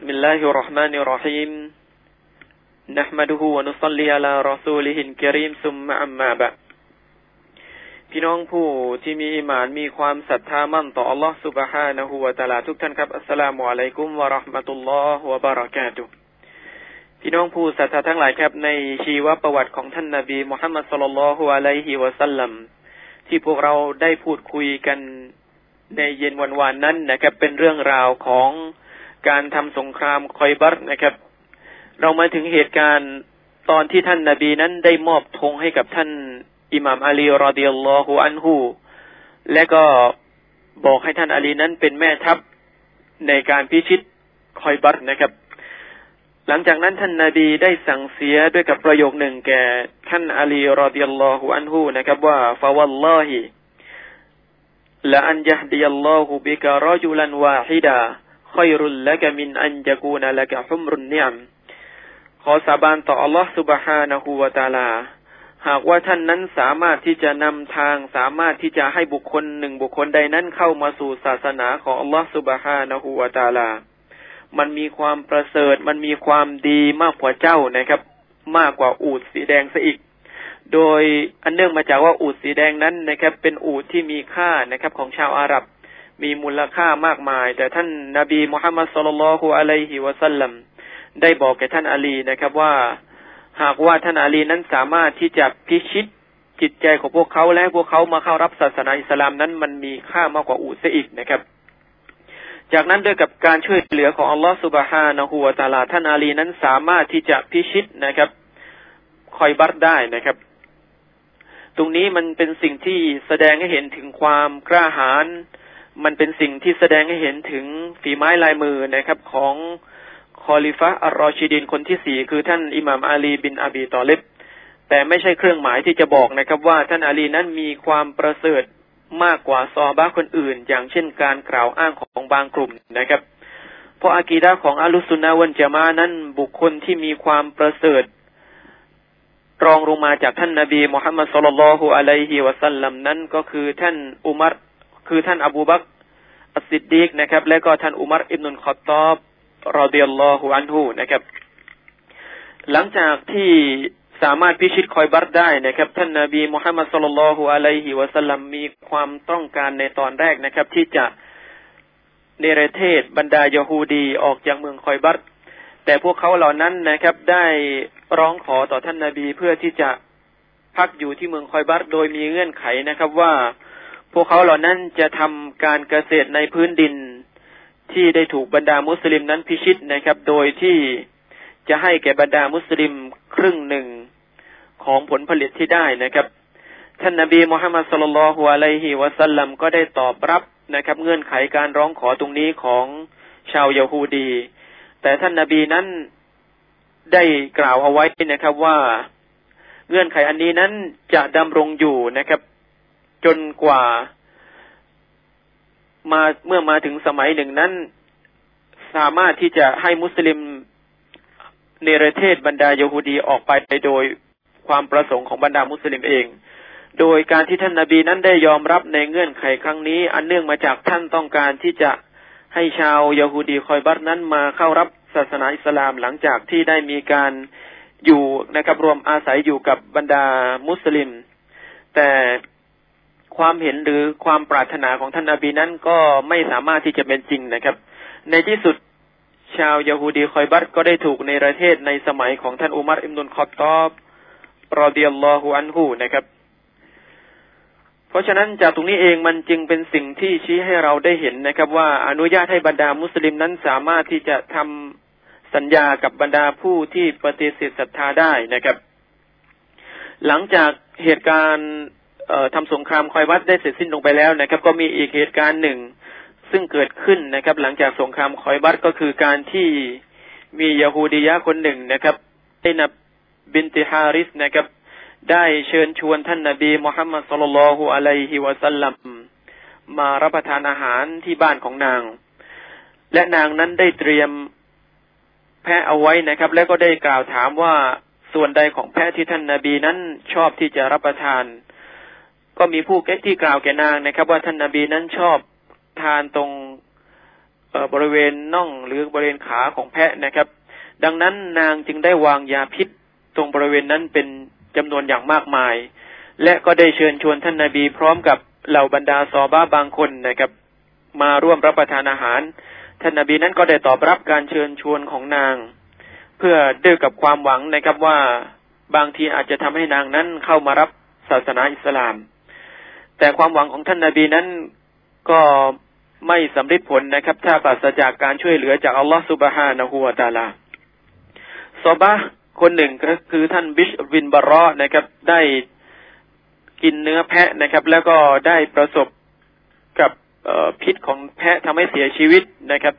بسم الله الرحمن الرحيم نحمده ونصلي على رسوله الكريم ثم أما بعد พี่น้องผู้ที่มีอิมานมีความศรัทธามั่นต่อ Allah سبحانه และ تعالى ทุกท่านครับอัสสลามุอะลัยกุมวะราะห์มะตุลลอฮ์วะบารากาตุพี่น้องผู้ศรัทธาทั้งหลายครับ ในชีวประวัติของท่านนาบีมุฮัมมัดสุลลัลฮุอะลัยฮิวะสัลลัมที่พวกเราได้พูดคุยกันในเย็นวันวานนั้นนะครับ เป็นเรื่องราวของ การทำสงครามคอยบัตนะครับ เรามาถึงเหตุการณ์ตอนที่ท่านนาบีนั้นได้มอบธงให้กับท่านอิหม่ามอาลีรอดิยัลลอฮุอันฮูและก็บอกให้ท่านอาลีนั้นเป็นแม่ทัพในการพิชิตคอยบัตนะครับ หลังจากนั้นท่านนาบีได้สั่งเสียด้วยกับประโยคหนึ่งแก่ท่านอาลีรอดิยัลลอฮุอันฮูนะครับ ว่าฟาวัลลอฮิละอันยะดิยัลลอฮุบิกะรอจุลันวาฮิดา ขอยรุลละกมินอันจะกูนละกะฮุมรุนเนียมขอสาบานต่ออัลลอฮฺ سبحانه และ تعالى หากว่าท่านนั้นสามารถที่จะนำทางสามารถที่จะให้บุคคลหนึ่งบุคคลใดนั้นเข้ามาสู่ศาสนาของอัลลอฮฺ سبحانه และ تعالى มันมีความประเสริฐ มันมีความดีมากกว่าเจ้านะครับ มากกว่าอูดสีแดงซะอีก โดยอันเนื่องมาจากว่าอูดสีแดงนั้นนะครับ เป็นอูดที่มีค่านะครับ ของชาวอาหรับ มีมูลค่ามากมาย แต่ท่านนาบีมุฮัมมัดสุลลัลฮุอะลัยฮิวะสัลลัมได้บอกแก่ท่านอาลีนะครับว่า หากว่าท่านอาลีนั้นสามารถที่จะพิชิตจิตใจของพวกเขาและพวกเขามาเข้ารับศาสนาอิสลามนั้นมันมีค่ามากกว่าอูซะอีกนะครับ จากนั้นด้วยกับการช่วยเหลือของอัลลอฮฺสุบฮานะฮูวะตาลาท่านอาลีนั้นสามารถที่จะพิชิตนะครับ คอยบัตได้นะครับ ตรงนี้มันเป็นสิ่งที่แสดงให้เห็นถึงความกล้าหาญ มันเป็นสิ่งที่แสดงให้เห็นถึงฝีไม้ลายมือนะครับ ของคอลิฟะอัลรอชิดินคนที่สี่คือท่านอิหม่ามอาลีบินอบีตอเลบแต่ไม่ใช่เครื่องหมายที่จะบอกนะครับ ว่าท่านอาลีนั้นมีความประเสริฐมากกว่าซอบาคนอื่น อย่างเช่นการกล่าวอ้างของบางกลุ่มนะครับ เพราะอากีดาของอัลุสุนนาวันจามานั้นบุคคลที่มีความประเสริฐรองลงมาจากท่านนาบีมุฮัมมัดสุลลัลฮุอะลัยฮิวะสัลลัมนั้นก็คือท่านอุมัร คือท่านอบูบักอัสซิดดีกนะครับ และก็ท่านอุมัรอิบนุลขอตอบรอเดียลลอฮุอันฮูนะครับ หลังจากที่สามารถพิชิตคอยบัตได้นะครับ ท่านนาบีมุฮัมมัดสุลลัลฮุอะลัยฮิวะสัลลัมมีความต้องการในตอนแรกนะครับ ที่จะเนรเทศบรรดายาฮูดีออกจากเมืองคอยบัตแต่พวกเขาเหล่านั้นนะครับ ได้ร้องขอต่อท่านนาบีเพื่อที่จะพักอยู่ที่เมืองคอยบัตโดยมีเงื่อนไขนะครับว่า พวกเขาเหล่านั้นจะทำการเกษตรในพื้นดินที่ได้ถูกบรรดามุสลิมนั้นพิชิตนะครับ โดยที่จะให้แก่บรรดามุสลิมครึ่งหนึ่งของผลผลิตที่ได้นะครับ ท่านนบีมุฮัมมัดสุลลัลฮุอะลัยฮิวะสัลลัมก็ได้ตอบรับนะครับ เงื่อนไขการร้องขอตรงนี้ของชาวยาฮูดี แต่ท่านนบีนั้นได้กล่าวเอาไว้นะครับว่า เงื่อนไขอันนี้นั้นจะดำรงอยู่นะครับ จนกว่ามาเมื่อมาถึงสมัยหนึ่งนั้น สามารถที่จะให้มุสลิมเนประเทศบรรดาโยฮูดีออกไปโดยความประสงค์ของบรรดามุสลิมเอง โดยการที่ท่านนาบีนั้นได้ยอมรับในเงื่อนไขครั้งนี้ อันเนื่องมาจากท่านต้องการที่จะให้ชาวยาฮูดีคอยบัตนั้นมาเข้ารับศาสนาอิสลามหลังจากที่ได้มีการอยู่นะครับรวมอาศัยอยู่กับบรรดามุสลิม แต่ ความเห็นหรือความปรารถนาของท่านอบีนั้นก็ไม่สามารถที่จะเป็นจริงนะครับ ในที่สุดชาวยาฮูดีคอยบัตก็ได้ถูกในประเทศในสมัยของท่านอุมัรอิมนุนคอตอบรอเดียลลอฮูอันฮูนะครับ เพราะฉะนั้นจากตรงนี้เองมันจึงเป็นสิ่งที่ชี้ให้เราได้เห็นนะครับ ว่าอนุญาตให้บรรดามุสลิมนั้นสามารถที่จะทำสัญญากับบรรดาผู้ที่ปฏิเสธศรัทธาได้นะครับ หลังจากเหตุการณ์ ทำสงครามคอยวัดได้เสร็จสิ้นลงไปแล้วนะครับ ก็มีอีกเหตุการณ์หนึ่ง ซึ่งเกิดขึ้นนะครับ หลังจากสงครามคอยวัดก็คือการที่มียาฮูดียะคนหนึ่งนะครับไอ้นบบินติฮาริสนะครับ ได้เชิญชวนท่านนาบีมุฮัมมัดสุลลัลฮุอะลัยฮิวะสัลลัมมารับประทานอาหารที่บ้านของนาง และนางนั้นได้เตรียมแพะเอาไว้นะครับ แล้วก็ได้กล่าวถามว่าส่วนใดของแพะที่ท่านนาบีนั้นชอบที่จะรับประทาน ก็มีผู้ที่กล่าวแก่นางนะครับ ว่าท่านนาบีนั้นชอบทานตรงบริเวณน่องหรือบริเวณขาของแพะนะครับ ดังนั้นนางจึงได้วางยาพิษตรงบริเวณนั้นเป็นจำนวนอย่างมากมาย และก็ได้เชิญชวนท่านนาบีพร้อมกับเหล่าบรรดาซอบ้าบางคนนะครับ มาร่วมรับประทานอาหาร ท่านนาบีนั้นก็ได้ตอบรับการเชิญชวนของนาง เพื่อด้วยกับความหวังนะครับว่าบางทีอาจจะทำให้นางนั้นเข้ามารับศาสนาอิสลาม แต่ความหวังของท่านนาบีนั้นก็ไม่สำเร็จผลนะครับ ถ้าปราศจากการช่วยเหลือจากอัลลอฮฺสุบฮานะฮูวาตาลาซอบะคนหนึ่งก็คือท่านบิชวินบารอนะครับ ได้กินเนื้อแพะนะครับ แล้วก็ได้ประสบกับพิษของแพะทำให้เสียชีวิตนะครับ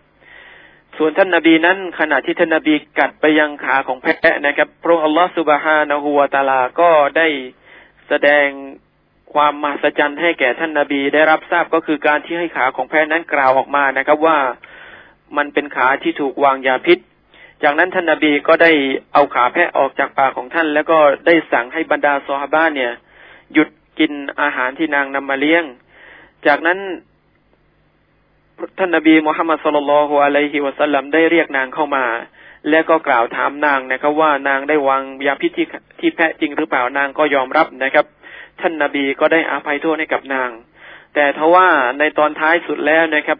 ส่วนท่านนาบีนั้น ขณะที่ท่านนาบีกัดไปยังขาของแพะนะครับพระอัลลอฮฺสุบฮานะฮูวาตาลาก็ได้แสดง ความมหัศจรรย์ให้แก่ท่านนาบีได้รับทราบก็คือการที่ให้ขาของแพะนั้นกล่าวออกมานะครับว่ามันเป็นขาที่ถูกวางยาพิษ จากนั้นท่านนาบีก็ได้เอาขาแพะออกจากปากของท่าน แล้วก็ได้สั่งให้บรรดาซอฮาบ้านเนี่ย หยุดกินอาหารที่นางนำมาเลี้ยง จากนั้นท่านนาบีมุฮัมมัดสุลลัลฮุอะลัยฮิวะสัลลัมได้เรียกนางเข้ามา แล้วก็กล่าวถามนางนะครับว่านางได้วางยาพิษที่ที่แพะจริงหรือเปล่านางก็ยอมรับนะครับ ท่านนาบีก็ได้อาภัยโทษให้กับนาง แต่ทว่าในตอนท้ายสุดแล้วนะครับ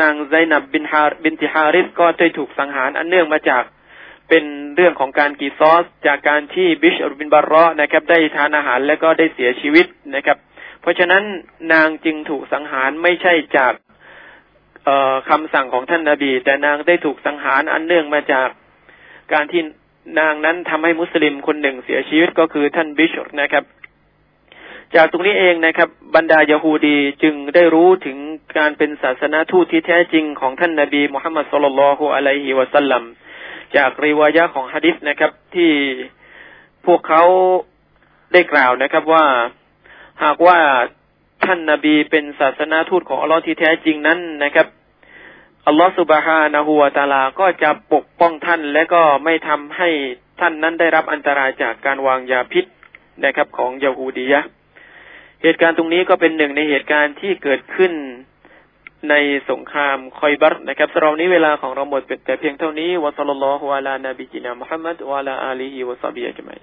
นางไซนับบินฮาบินติฮาริสก็ได้ถูกสังหารอันเนื่องมาจากเป็นเรื่องของการกีซอส จากการที่บิชอบินบารอนะครับ ได้ทานอาหารและก็ได้เสียชีวิตนะครับ เพราะฉะนั้นนางจึงถูกสังหารไม่ใช่จากคำสั่งของท่านนาบี แต่นางได้ถูกสังหารอันเนื่องมาจากการที่นางนั้นทำให้มุสลิมคนหนึ่งเสียชีวิตก็คือท่านบิชนะครับ จากตรงนี้เองนะครับ บรรดายาฮูดีจึงได้รู้ถึงการเป็นศาสนาทูตที่แท้จริงของท่านนาบีมุฮัมมัดสุลลัลฮุอะลัยฮิวะสัลลัมจากรีวายะของฮะดิษนะครับ ที่พวกเขาได้กล่าวนะครับว่าหากว่าท่านนาบีเป็นศาสนาทูตของอัลลอฮ์ที่แท้จริงนั้นนะครับอัลลอฮ์สุบฮานะฮูวาตาลาก็จะปกป้องท่านและก็ไม่ทำให้ท่านนั้นได้รับอันตรายจากการวางยาพิษนะครับของยาฮูดียะ เหตุการณ์ตรงนี้ก็เป็นหนึ่งในเหตุการณ์ที่เกิดขึ้นในสงครามคอยบัตนะครับสำหรับนี้เวลาของเราหมดแต่เพียงเท่านี้วะสัลลัลลอฮุอะลานบีกินามุฮัมมัดวะลาอาลีฮิวะซับบิยะจมัย